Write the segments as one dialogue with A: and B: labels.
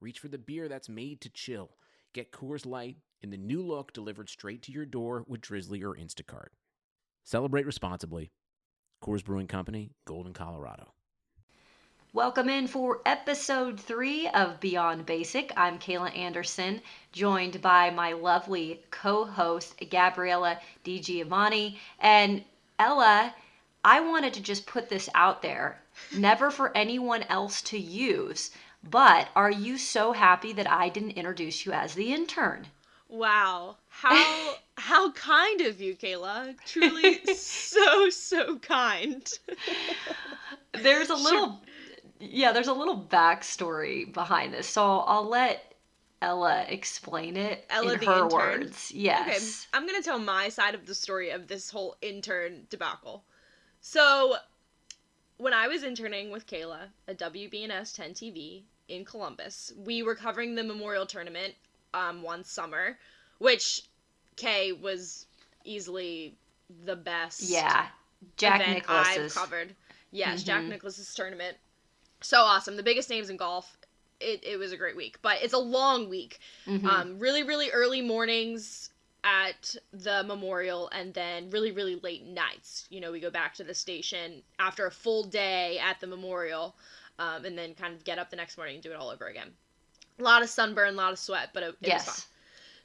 A: reach for the beer that's made to chill. Get Coors Light in the new look delivered straight to your door with Drizly or Instacart. Celebrate responsibly. Coors Brewing Company, Golden, Colorado.
B: Welcome in for episode three of Beyond Basic. I'm Kayla Anderson, joined by my lovely co host, Gabriella DiGiovanni. And Ella, I wanted to just put this out there, never for anyone else to use. But are you so happy that I didn't introduce you as the intern?
C: Wow. How how kind of you, Kayla. Truly so so kind.
B: There's a little yeah, there's a little backstory behind this. So I'll let Ella explain it
C: Ella
B: in
C: the
B: her
C: intern?
B: words. Yes.
C: Okay, I'm gonna tell my side of the story of this whole intern debacle. So, when I was interning with Kayla at WBNS 10 TV in Columbus, we were covering the Memorial Tournament um, one summer, which Kay was easily the best.
B: Yeah. Jack
C: event. I've covered. Yes, Jack
B: Mhm.
C: Nicklaus's tournament. So awesome. The biggest names in golf. It, it was a great week, but it's a long week.
B: Mhm.
C: Um, really, really early mornings at the memorial, and then really, really late nights. You know, we go back to the station after a full day at the memorial, um, and then kind of get up the next morning and do it all over again. A lot of sunburn, a lot of sweat, but it, it was fun.
B: yes.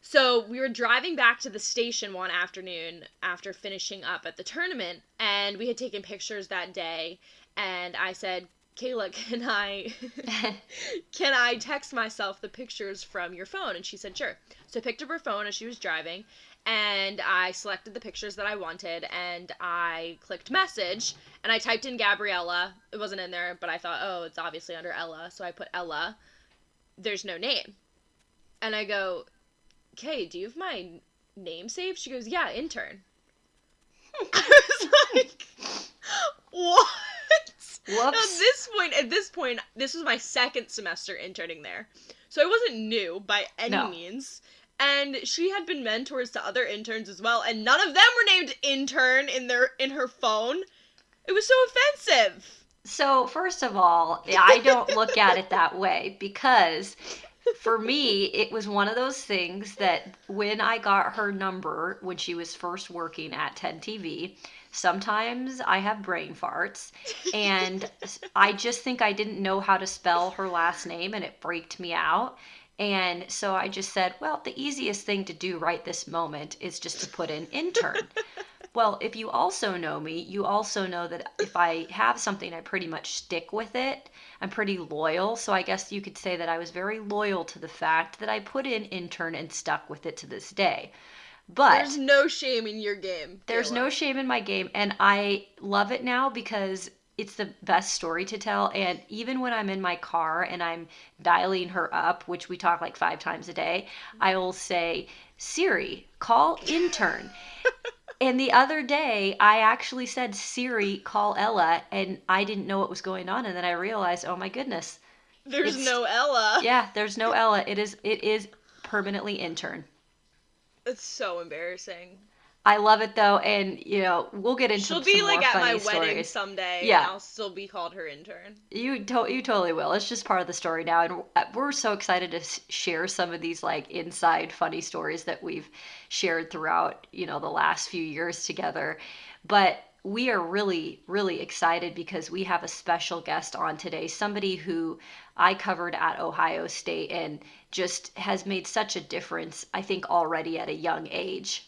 C: So we were driving back to the station one afternoon after finishing up at the tournament, and we had taken pictures that day. And I said, "Kayla, can I can I text myself the pictures from your phone?" And she said, "Sure." So I picked up her phone as she was driving, and I selected the pictures that I wanted, and I clicked message, and I typed in Gabriella. It wasn't in there, but I thought, "Oh, it's obviously under Ella," so I put Ella. There's no name, and I go, "Kay, do you have my name saved?" She goes, "Yeah, intern." I was like, "What?" Now, at this point, at this point, this was my second semester interning there, so I wasn't new by any
B: No.
C: means. And she had been mentors to other interns as well, and none of them were named intern in their in her phone. It was so offensive.
B: So, first of all, I don't look at it that way because for me, it was one of those things that when I got her number when she was first working at 10 TV, sometimes I have brain farts and I just think I didn't know how to spell her last name and it freaked me out. And so I just said, well, the easiest thing to do right this moment is just to put in intern. Well, if you also know me, you also know that if I have something, I pretty much stick with it. I'm pretty loyal. So I guess you could say that I was very loyal to the fact that I put in intern and stuck with it to this day. But
C: There's no shame in your game.
B: there's no shame in my game. And I love it now because it's the best story to tell. And even when I'm in my car and I'm dialing her up, which we talk like five times a day, I will say, Siri, call intern. And the other day, I actually said, Siri, call Ella, and I didn't know what was going on. And then I realized, oh my goodness,
C: There's no Ella.
B: yeah, there's no Ella. It is, it is permanently intern.
C: It's so embarrassing.
B: I love it though, and you know we'll get into
C: She'll be like at my
B: stories.
C: wedding someday.
B: Yeah.
C: And I'll still be called her intern.
B: You to- you totally will. It's just part of the story now, and uh, we're so excited to share some of these like inside funny stories that we've shared throughout you know the last few years together. But we are really really excited because we have a special guest on today, somebody who I covered at Ohio State and just has made such a difference. I think already at a young age.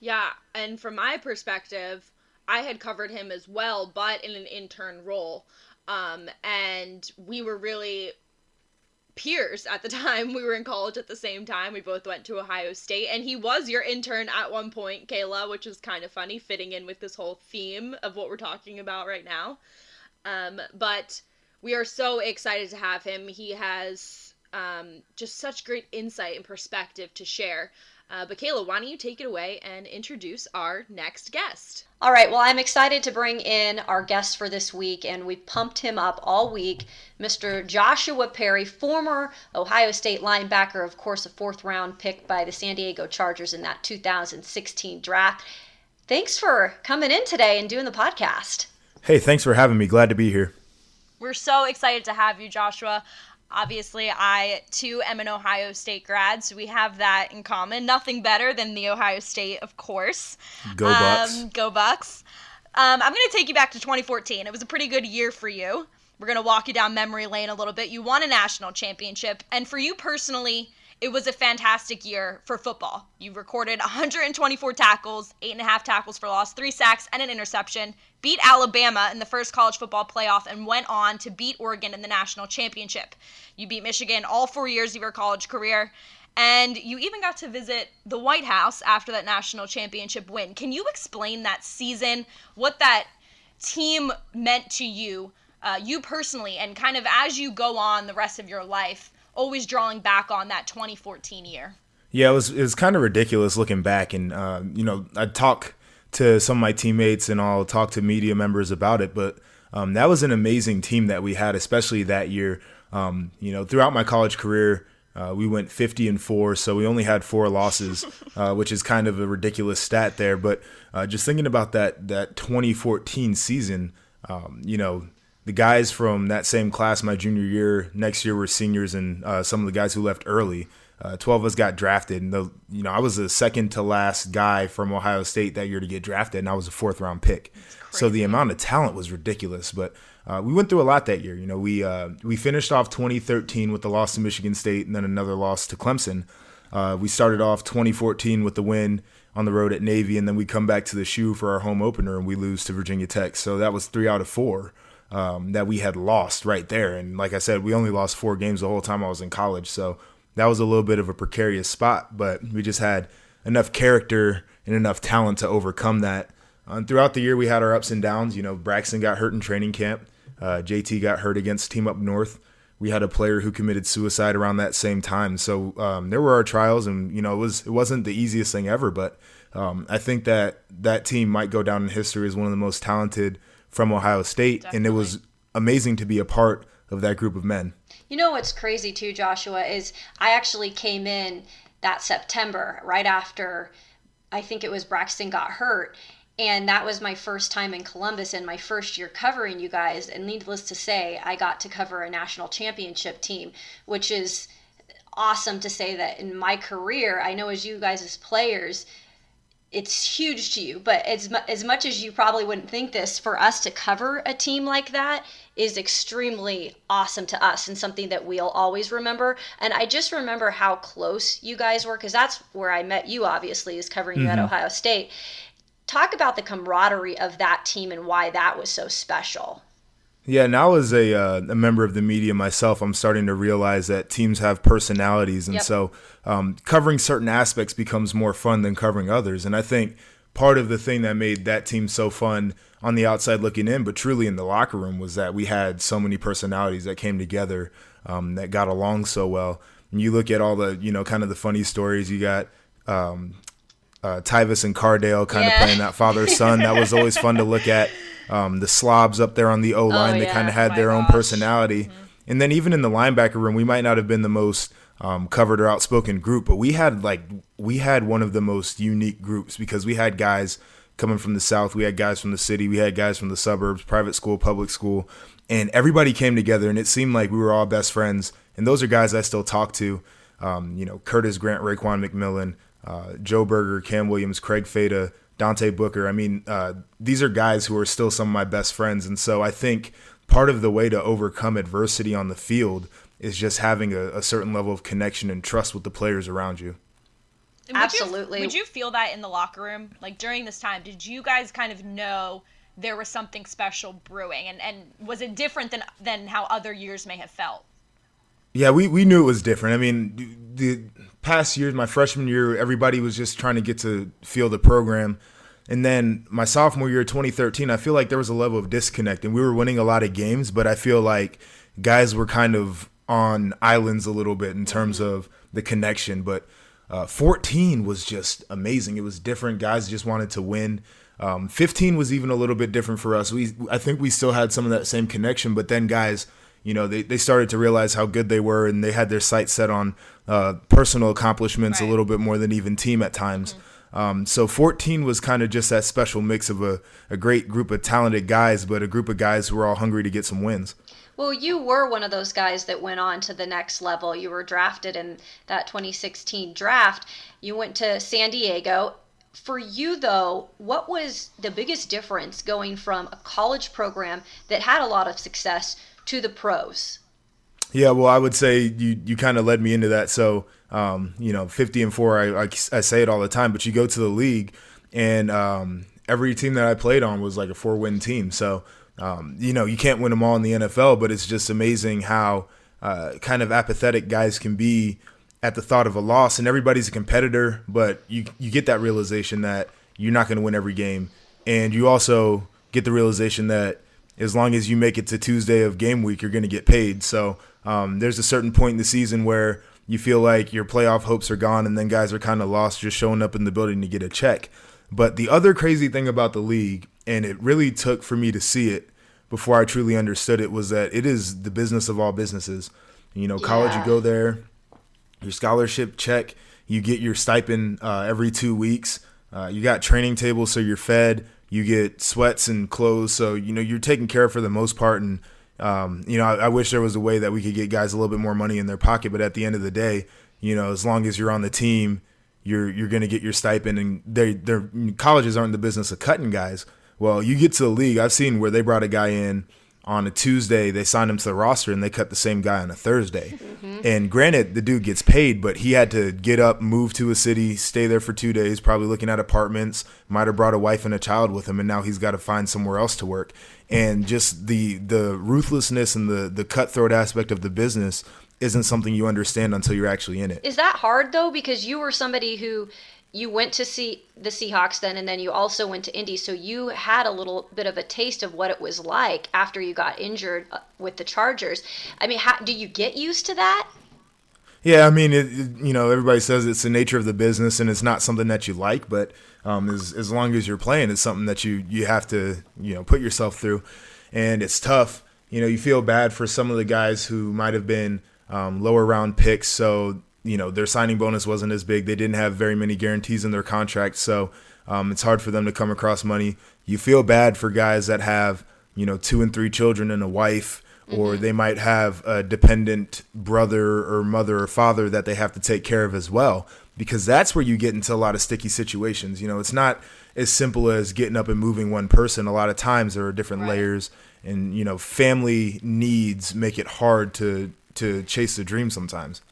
C: Yeah, and from my perspective, I had covered him as well, but in an intern role. Um, and we were really peers at the time. We were in college at the same time. We both went to Ohio State, and he was your intern at one point, Kayla, which is kind of funny, fitting in with this whole theme of what we're talking about right now. Um, but we are so excited to have him. He has Um, just such great insight and perspective to share. Uh, but Kayla, why don't you take it away and introduce our next guest?
B: All right, well, I'm excited to bring in our guest for this week, and we've pumped him up all week. Mr. Joshua Perry, former Ohio State linebacker, of course, a fourth round pick by the San Diego Chargers in that 2016 draft. Thanks for coming in today and doing the podcast.
D: Hey, thanks for having me. Glad to be here.
C: We're so excited to have you, Joshua. Obviously, I too am an Ohio State grad, so we have that in common. Nothing better than the Ohio State, of course.
D: Go Bucks.
C: Um, go Bucks. Um, I'm going to take you back to 2014. It was a pretty good year for you. We're going to walk you down memory lane a little bit. You won a national championship, and for you personally, it was a fantastic year for football. You recorded 124 tackles, eight and a half tackles for loss, three sacks, and an interception. Beat Alabama in the first college football playoff and went on to beat Oregon in the national championship. You beat Michigan all four years of your college career. And you even got to visit the White House after that national championship win. Can you explain that season, what that team meant to you, uh, you personally, and kind of as you go on the rest of your life? Always drawing back on that 2014 year.
D: Yeah, it was it was kind of ridiculous looking back, and uh, you know I talk to some of my teammates and I'll talk to media members about it, but um, that was an amazing team that we had, especially that year. Um, you know, throughout my college career, uh, we went 50 and four, so we only had four losses, uh, which is kind of a ridiculous stat there. But uh, just thinking about that that 2014 season, um, you know, the guys from that same class my junior year next year were seniors and uh, some of the guys who left early uh, 12 of us got drafted. And the you know i was the second to last guy from ohio state that year to get drafted and i was a fourth round pick. So the amount of talent was ridiculous but uh, we went through a lot that year. You know we uh, we finished off 2013 with the loss to michigan state and then another loss to clemson. Uh, we started off 2014 with the win on the road at navy and then we come back to the shoe for our home opener and we lose to virginia tech. So that was three out of four um, that we had lost right there. And like I said, we only lost four games the whole time I was in college. So that was a little bit of a precarious spot, but we just had enough character and enough talent to overcome that. And throughout the year, we had our ups and downs. You know, Braxton got hurt in training camp. Uh, JT got hurt against Team Up North. We had a player who committed suicide around that same time. So um, there were our trials, and you know, it was it wasn't the easiest thing ever. But um, I think that that team might go down in history as one of the most talented from Ohio State, Definitely. and it was amazing to be a part of that group of men.
B: You know what's crazy too, Joshua, is I actually came in that September right after I think it was Braxton got hurt. And that was my first time in Columbus and my first year covering you guys. And needless to say, I got to cover a national championship team, which is awesome to say that in my career, I know as you guys as players, it's huge to you but as, mu- as much as you probably wouldn't think this for us to cover a team like that is extremely awesome to us and something that we'll always remember and i just remember how close you guys were because that's where i met you obviously is covering mm-hmm. you at mm-hmm. ohio state talk about the camaraderie of that team and why that was so special
D: yeah, now as a uh, a member of the media myself, I'm starting to realize that teams have personalities, and yep. so um, covering certain aspects becomes more fun than covering others. And I think part of the thing that made that team so fun on the outside looking in, but truly in the locker room, was that we had so many personalities that came together um, that got along so well. And you look at all the you know kind of the funny stories. You got um, uh, Tyvis and Cardale kind yeah. of playing that father son. that was always fun to look at. Um, the slobs up there on the O line, oh, they yeah. kind of had their gosh. own personality. Mm-hmm. And then even in the linebacker room, we might not have been the most um, covered or outspoken group, but we had like we had one of the most unique groups because we had guys coming from the south, we had guys from the city, we had guys from the suburbs, private school, public school, and everybody came together, and it seemed like we were all best friends. And those are guys I still talk to. Um, you know, Curtis Grant, Raekwon McMillan, uh, Joe Burger, Cam Williams, Craig Fada, Dante Booker. I mean, uh, these are guys who are still some of my best friends. And so I think part of the way to overcome adversity on the field is just having a, a certain level of connection and trust with the players around you.
B: Would Absolutely.
C: You, would you feel that in the locker room? Like during this time, did you guys kind of know there was something special brewing? And, and was it different than, than how other years may have felt?
D: Yeah, we, we knew it was different. I mean, the past years, my freshman year, everybody was just trying to get to feel the program. And then my sophomore year, 2013, I feel like there was a level of disconnect, and we were winning a lot of games, but I feel like guys were kind of on islands a little bit in terms mm-hmm. of the connection, but uh, 14 was just amazing. It was different. Guys just wanted to win. Um, 15 was even a little bit different for us. We I think we still had some of that same connection, but then guys, you know, they, they started to realize how good they were, and they had their sights set on uh, personal accomplishments right. a little bit more than even team at times. Mm-hmm. Um, so 14 was kind of just that special mix of a, a great group of talented guys, but a group of guys who were all hungry to get some wins.
B: Well, you were one of those guys that went on to the next level. You were drafted in that 2016 draft. You went to San Diego. For you, though, what was the biggest difference going from a college program that had a lot of success to the pros?
D: Yeah, well, I would say you, you kind of led me into that. So, um, you know, 50 and 4, I, I, I, say it all the time, but you go to the league, and um, every team that I played on was like a four win team. So, um, you know, you can't win them all in the NFL, but it's just amazing how uh, kind of apathetic guys can be at the thought of a loss. And everybody's a competitor, but you you get that realization that you're not going to win every game, and you also get the realization that as long as you make it to Tuesday of game week, you're going to get paid. So um, there's a certain point in the season where you feel like your playoff hopes are gone, and then guys are kind of lost just showing up in the building to get a check. But the other crazy thing about the league, and it really took for me to see it before I truly understood it, was that it is the business of all businesses. You know, college, yeah. you go there, your scholarship check, you get your stipend uh, every two weeks. Uh, you got training tables, so you're fed. You get sweats and clothes, so you know you're taken care of for the most part. And um, you know, I, I wish there was a way that we could get guys a little bit more money in their pocket. But at the end of the day, you know, as long as you're on the team, you're you're going to get your stipend. And they they colleges aren't in the business of cutting guys. Well, you get to the league. I've seen where they brought a guy in on a Tuesday, they signed him to the roster and they cut the same guy on a Thursday. Mm-hmm. And granted, the dude gets paid, but he had to get up, move to a city, stay there for two days, probably looking at apartments, might have brought a wife and a child with him, and now he's got to find somewhere else to work. And just the the ruthlessness and the the cutthroat aspect of the business isn't something you understand until you're actually in it.
B: Is that hard though? Because you were somebody who you went to see the Seahawks then, and then you also went to Indy. So you had a little bit of a taste of what it was like after you got injured uh, with the Chargers. I mean, how, do you get used to that?
D: Yeah, I mean, it, you know, everybody says it's the nature of the business, and it's not something that you like. But um, as as long as you're playing, it's something that you you have to you know put yourself through, and it's tough. You know, you feel bad for some of the guys who might have been um, lower round picks, so you know their signing bonus wasn't as big. They didn't have very many guarantees in their contract, so um, it's hard for them to come across money. You feel bad for guys that have you know two and three children and a wife, or mm-hmm. they might have a dependent brother or mother or father that they have to take care of as well, because that's where you get into a lot of sticky situations. You know, it's not as simple as getting up and moving one person. A lot of times there are different right. layers, and you know, family needs make it hard to to chase the dream sometimes.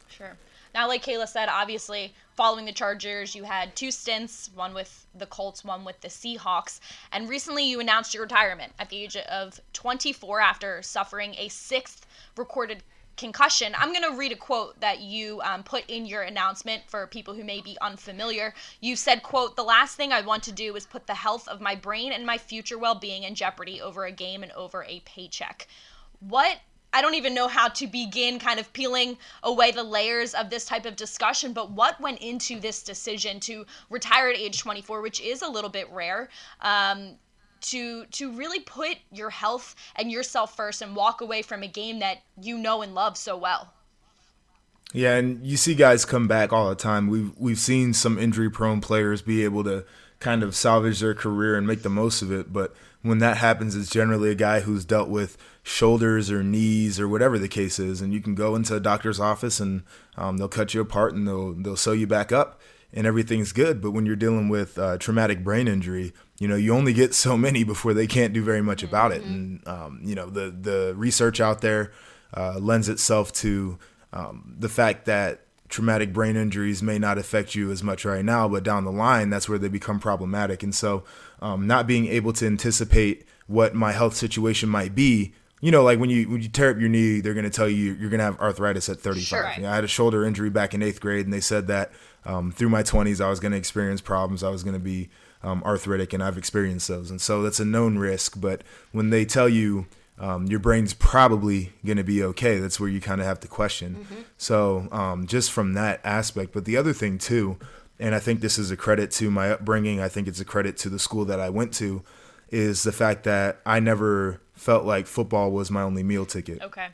C: Now, like Kayla said, obviously, following the Chargers, you had two stints, one with the Colts, one with the Seahawks. And recently you announced your retirement at the age of 24 after suffering a sixth recorded concussion. I'm going to read a quote that you um, put in your announcement for people who may be unfamiliar. You said, quote, the last thing I want to do is put the health of my brain and my future well-being in jeopardy over a game and over a paycheck. What I don't even know how to begin kind of peeling away the layers of this type of discussion, but what went into this decision to retire at age 24, which is a little bit rare, um, to to really put your health and yourself first and walk away from a game that you know and love so well.
D: Yeah, and you see guys come back all the time. We've we've seen some injury prone players be able to kind of salvage their career and make the most of it, but when that happens, it's generally a guy who's dealt with shoulders or knees or whatever the case is, and you can go into a doctor's office and um, they'll cut you apart and they'll they'll sew you back up and everything's good. But when you're dealing with uh, traumatic brain injury, you know you only get so many before they can't do very much about it. Mm-hmm. And um, you know the the research out there uh, lends itself to um, the fact that traumatic brain injuries may not affect you as much right now, but down the line, that's where they become problematic. And so, um, not being able to anticipate what my health situation might be you know, like when you when you tear up your knee, they're going to tell you you're going to have arthritis at 35. Sure. You know, I had a shoulder injury back in eighth grade, and they said that um, through my 20s I was going to experience problems. I was going to be um, arthritic, and I've experienced those, and so that's a known risk. But when they tell you um, your brain's probably going to be okay. That's where you kind of have to question. Mm-hmm. So um, just from that aspect, but the other thing too, and I think this is a credit to my upbringing. I think it's a credit to the school that I went to, is the fact that I never felt like football was my only meal ticket.
C: Okay.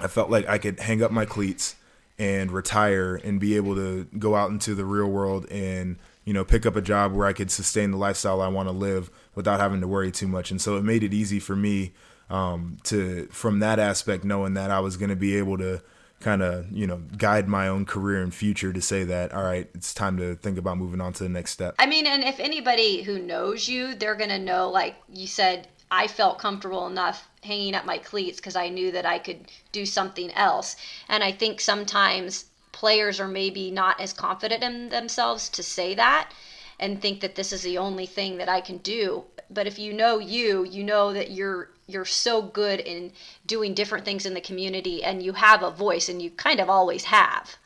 D: I felt like I could hang up my cleats and retire and be able to go out into the real world and you know pick up a job where I could sustain the lifestyle I want to live without having to worry too much. And so it made it easy for me um, to from that aspect, knowing that I was going to be able to kind of you know guide my own career and future to say that all right it's time to think about moving on to the next step.
B: I mean and if anybody who knows you they're gonna know like you said i felt comfortable enough hanging up my cleats because i knew that i could do something else. And i think sometimes players are maybe not as confident in themselves to say that and think that this is the only thing that i can do. But if you know you you know that you're you're so good in doing different things in the community and you have a voice and you kind of always have.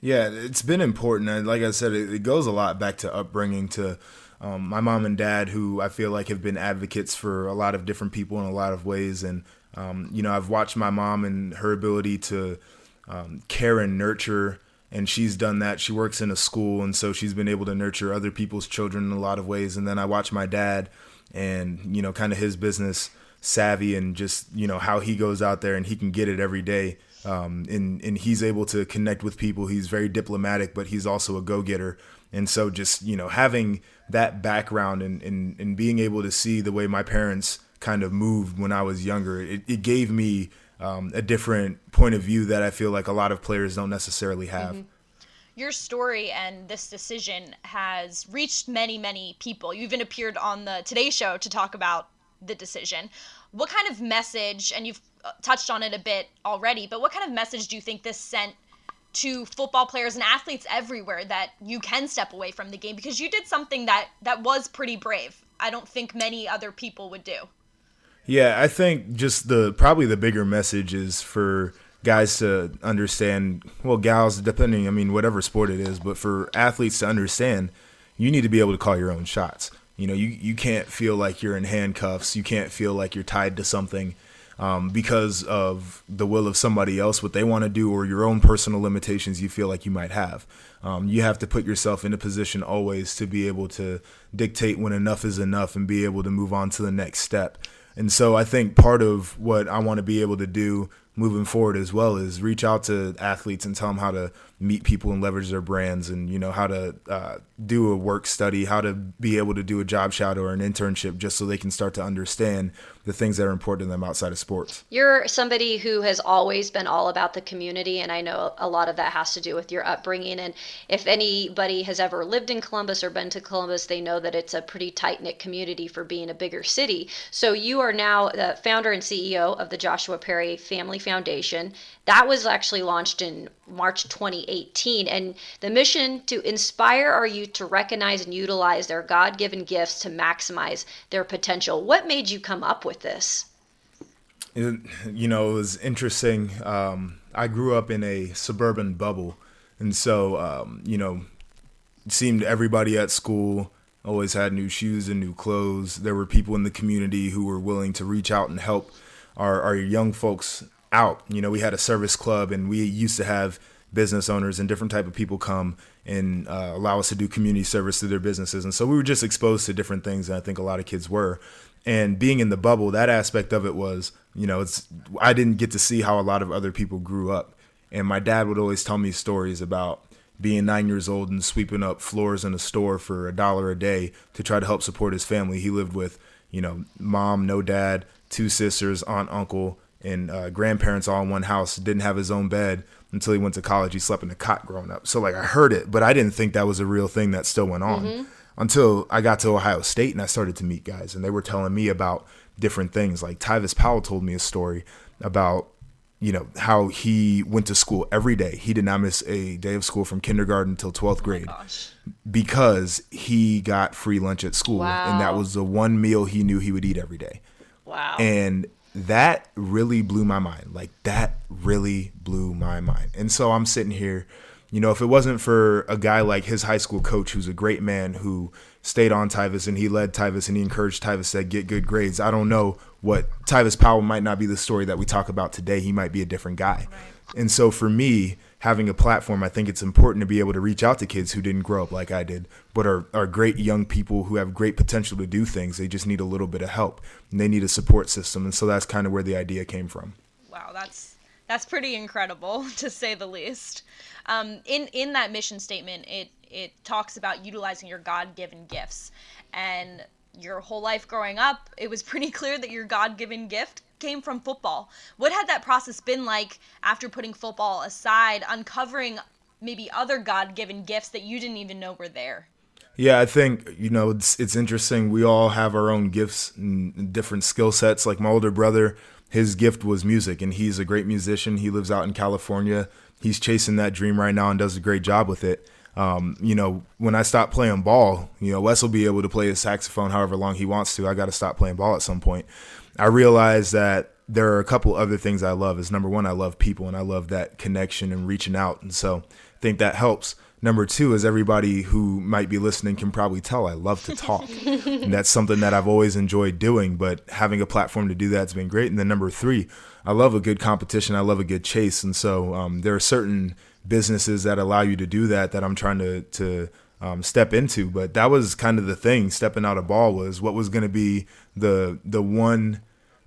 D: Yeah it's been important. Like i said it, it goes a lot back to upbringing to um, my mom and dad who i feel like have been advocates for a lot of different people in a lot of ways. And um, you know i've watched my mom and her ability to um, care and nurture and she's done that. She works in a school and so she's been able to nurture other people's children in a lot of ways. And then i watch my dad and you know kind of his business savvy and just you know how he goes out there and he can get it every day. Um, and and he's able to connect with people. He's very diplomatic but he's also a go-getter. And so just you know having that background and, and, and being able to see the way my parents kind of moved when i was younger it, it gave me um, a different point of view that i feel like a lot of players don't necessarily have mm-hmm
C: your story and this decision has reached many, many people. You even appeared on the Today Show to talk about the decision. What kind of message, and you've uh, touched on it a bit already, but what kind of message do you think this sent to football players and athletes everywhere that you can step away from the game because you did something that that was pretty brave. I don't think many other people would do.
D: Yeah, I think just the probably the bigger message is for guys to understand, well, gals, depending, I mean, whatever sport it is, but for athletes to understand, you need to be able to call your own shots. You know, you, you can't feel like you're in handcuffs. You can't feel like you're tied to something um, because of the will of somebody else, what they want to do, or your own personal limitations you feel like you might have. Um, you have to put yourself in a position always to be able to dictate when enough is enough and be able to move on to the next step. And so I think part of what I want to be able to do moving forward as well is reach out to athletes and tell them how to meet people and leverage their brands and you know how to uh, do a work study how to be able to do a job shadow or an internship just so they can start to understand the things that are important to them outside of sports.
B: You're somebody who has always been all about the community and i know a lot of that has to do with your upbringing. And if anybody has ever lived in columbus or been to columbus they know that it's a pretty tight-knit community for being a bigger city. So you are now the founder and ceo of the joshua perry family foundation. That was actually launched in March 2018. And the mission to inspire our youth to recognize and utilize their God given gifts to maximize their potential. What made you come up with this?
D: You know, it was interesting. Um, I grew up in a suburban bubble. And so, um, you know, seemed everybody at school always had new shoes and new clothes. There were people in the community who were willing to reach out and help our, our young folks out. You know, we had a service club, and we used to have business owners and different type of people come and uh, allow us to do community service through their businesses. And so we were just exposed to different things, and I think a lot of kids were. And being in the bubble, that aspect of it was, you know, it's I didn't get to see how a lot of other people grew up. And my dad would always tell me stories about being nine years old and sweeping up floors in a store for a dollar a day to try to help support his family. He lived with, you know, mom, no dad, two sisters, aunt, uncle, and uh, grandparents all in one house. Didn't have his own bed until he went to college. He slept in a cot growing up. So like I heard it, but I didn't think that was a real thing that still went on mm-hmm. until I got to Ohio State and I started to meet guys and they were telling me about different things. Like Tyvis Powell told me a story about you know how he went to school every day. He did not miss a day of school from kindergarten until 12th grade oh because he got free lunch at school wow. and that was the one meal he knew he would eat every day.
B: Wow.
D: And that really blew my mind. Like that really blew my mind. And so I'm sitting here, you know, if it wasn't for a guy like his high school coach, who's a great man who stayed on Tyvis and he led Tyvis and he encouraged Tyvis to get good grades, I don't know what Tyvis Powell might not be the story that we talk about today. He might be a different guy. Right. And so for me, having a platform, I think it's important to be able to reach out to kids who didn't grow up like I did, but are, are great young people who have great potential to do things. They just need a little bit of help and they need a support system. And so that's kind of where the idea came from.
C: Wow, that's that's pretty incredible to say the least. Um, in in that mission statement, it it talks about utilizing your God given gifts, and your whole life growing up, it was pretty clear that your God given gift came from football. What had that process been like after putting football aside, uncovering maybe other God given gifts that you didn't even know were there?
D: Yeah, I think you know it's it's interesting. We all have our own gifts and different skill sets. Like my older brother, his gift was music, and he's a great musician. He lives out in California. He's chasing that dream right now and does a great job with it. Um, you know, when I stop playing ball, you know, Wes will be able to play his saxophone however long he wants to. I got to stop playing ball at some point. I realize that there are a couple other things I love. Is number one, I love people and I love that connection and reaching out, and so I think that helps. Number two is everybody who might be listening can probably tell I love to talk. and that's something that I've always enjoyed doing, but having a platform to do that's been great. And then number three, I love a good competition. I love a good chase. And so um, there are certain businesses that allow you to do that that I'm trying to, to um, step into. But that was kind of the thing. Stepping out of ball was what was going to be the the one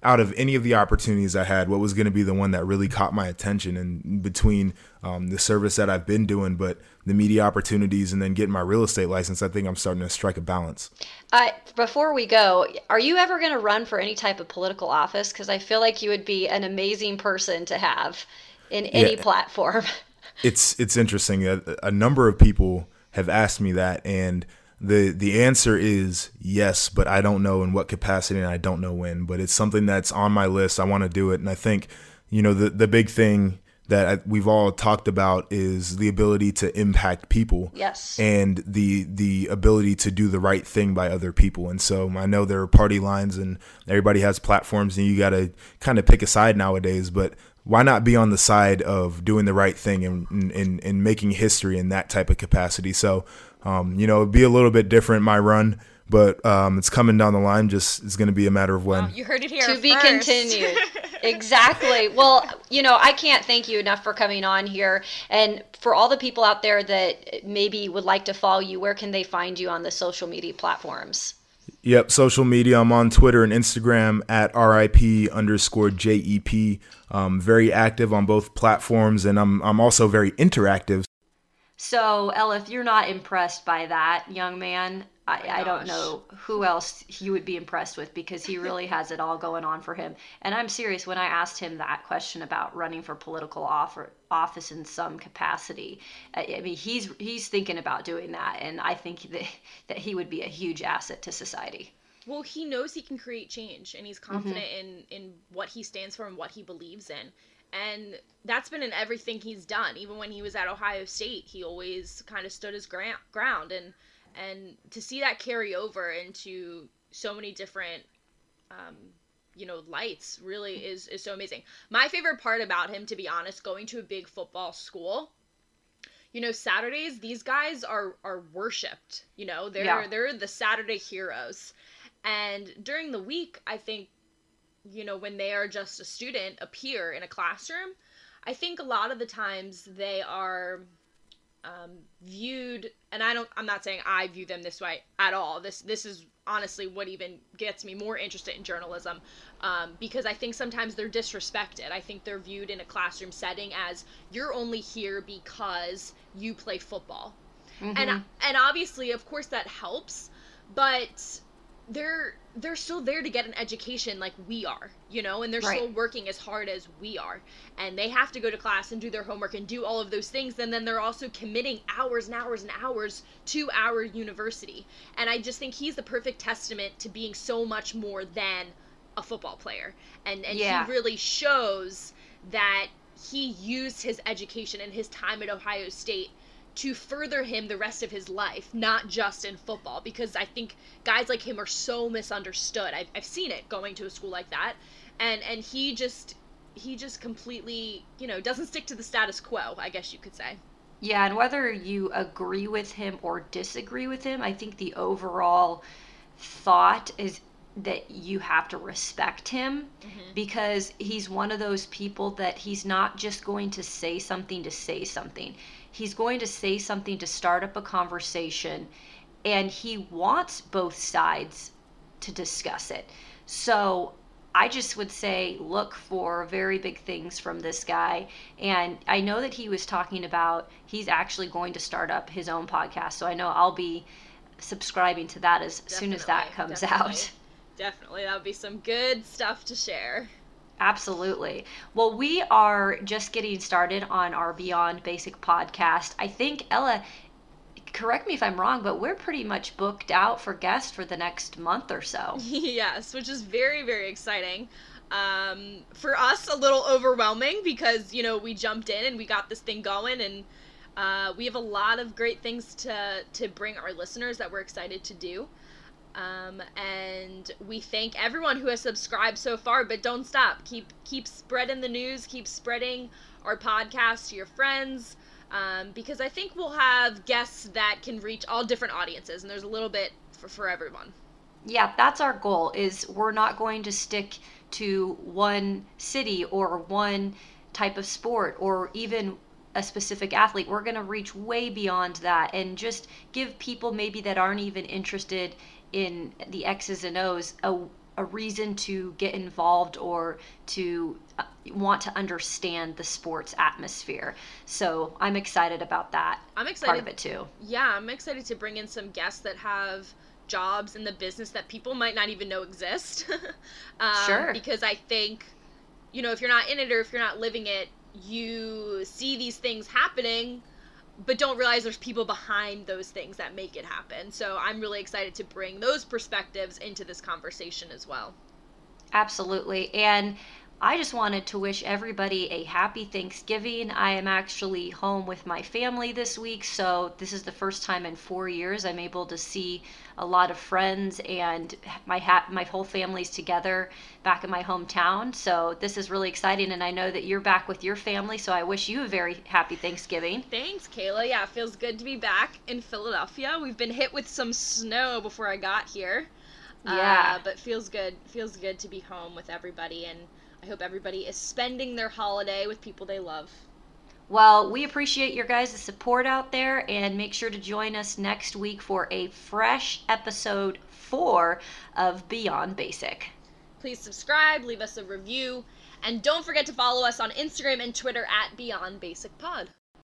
D: out of any of the opportunities I had, what was going to be the one that really caught my attention? And between um, the service that I've been doing, but the media opportunities, and then getting my real estate license, I think I'm starting to strike a balance.
B: Uh, before we go, are you ever going to run for any type of political office? Because I feel like you would be an amazing person to have in any yeah, platform.
D: it's it's interesting. A, a number of people have asked me that, and the the answer is yes, but I don't know in what capacity and I don't know when. But it's something that's on my list. I want to do it, and I think you know the the big thing that we've all talked about is the ability to impact people.
B: Yes.
D: And the the ability to do the right thing by other people. And so I know there are party lines and everybody has platforms and you got to kind of pick a side nowadays, but why not be on the side of doing the right thing and, and, and making history in that type of capacity? So um, you know, it'd be a little bit different my run, but um, it's coming down the line. Just it's going to be a matter of when.
C: you heard it here.
B: To
C: first.
B: be continued. exactly. Well, you know, I can't thank you enough for coming on here, and for all the people out there that maybe would like to follow you. Where can they find you on the social media platforms?
D: Yep, social media. I'm on Twitter and Instagram at RIP underscore JEP. Um, very active on both platforms, and I'm I'm also very interactive.
B: So, Ella, if you're not impressed by that young man, I, oh I don't know who else you would be impressed with because he really has it all going on for him. And I'm serious when I asked him that question about running for political offer, office in some capacity. I, I mean, he's he's thinking about doing that, and I think that that he would be a huge asset to society.
C: Well, he knows he can create change, and he's confident mm-hmm. in in what he stands for and what he believes in and that's been in everything he's done. Even when he was at Ohio State, he always kind of stood his gra- ground, and and to see that carry over into so many different, um, you know, lights really is is so amazing. My favorite part about him, to be honest, going to a big football school. You know, Saturdays these guys are are worshipped. You know, they're yeah. they're the Saturday heroes, and during the week, I think you know, when they are just a student appear in a classroom, I think a lot of the times they are um, viewed, and I don't, I'm not saying I view them this way at all. This, this is honestly what even gets me more interested in journalism um, because I think sometimes they're disrespected. I think they're viewed in a classroom setting as you're only here because you play football. Mm-hmm. And and obviously, of course, that helps, but they're they're still there to get an education like we are, you know, and they're right. still working as hard as we are. And they have to go to class and do their homework and do all of those things. And then they're also committing hours and hours and hours to our university. And I just think he's the perfect testament to being so much more than a football player. And and yeah. he really shows that he used his education and his time at Ohio State to further him the rest of his life, not just in football, because I think guys like him are so misunderstood. I've, I've seen it going to a school like that, and and he just he just completely you know doesn't stick to the status quo. I guess you could say.
B: Yeah, and whether you agree with him or disagree with him, I think the overall thought is that you have to respect him mm-hmm. because he's one of those people that he's not just going to say something to say something. He's going to say something to start up a conversation and he wants both sides to discuss it. So I just would say look for very big things from this guy. And I know that he was talking about he's actually going to start up his own podcast. So I know I'll be subscribing to that as definitely, soon as that comes
C: definitely.
B: out.
C: Definitely. That would be some good stuff to share.
B: Absolutely. Well, we are just getting started on our Beyond Basic podcast. I think, Ella, correct me if I'm wrong, but we're pretty much booked out for guests for the next month or so.
C: yes, which is very, very exciting. Um, for us, a little overwhelming because, you know, we jumped in and we got this thing going and uh, we have a lot of great things to, to bring our listeners that we're excited to do. Um, and we thank everyone who has subscribed so far, but don't stop. Keep keep spreading the news, keep spreading our podcast to your friends um, because I think we'll have guests that can reach all different audiences, and there's a little bit for, for everyone.
B: Yeah, that's our goal. Is we're not going to stick to one city or one type of sport or even a specific athlete. We're going to reach way beyond that and just give people maybe that aren't even interested in the X's and O's a, a reason to get involved or to uh, want to understand the sports atmosphere. So I'm excited about that.
C: I'm excited
B: part of it too.
C: Yeah, I'm excited to bring in some guests that have jobs in the business that people might not even know exist.
B: um, sure.
C: Because I think, you know, if you're not in it or if you're not living it, you see these things happening but don't realize there's people behind those things that make it happen. So I'm really excited to bring those perspectives into this conversation as well.
B: Absolutely. And I just wanted to wish everybody a happy Thanksgiving. I am actually home with my family this week, so this is the first time in four years I'm able to see a lot of friends and my ha- my whole family's together back in my hometown. So this is really exciting, and I know that you're back with your family. So I wish you a very happy Thanksgiving.
C: Thanks, Kayla. Yeah, it feels good to be back in Philadelphia. We've been hit with some snow before I got here.
B: Yeah,
C: uh, but feels good. Feels good to be home with everybody and I hope everybody is spending their holiday with people they love.
B: Well, we appreciate your guys' support out there and make sure to join us next week for a fresh episode four of Beyond Basic.
C: Please subscribe, leave us a review, and don't forget to follow us on Instagram and Twitter at Beyond Basic Pod.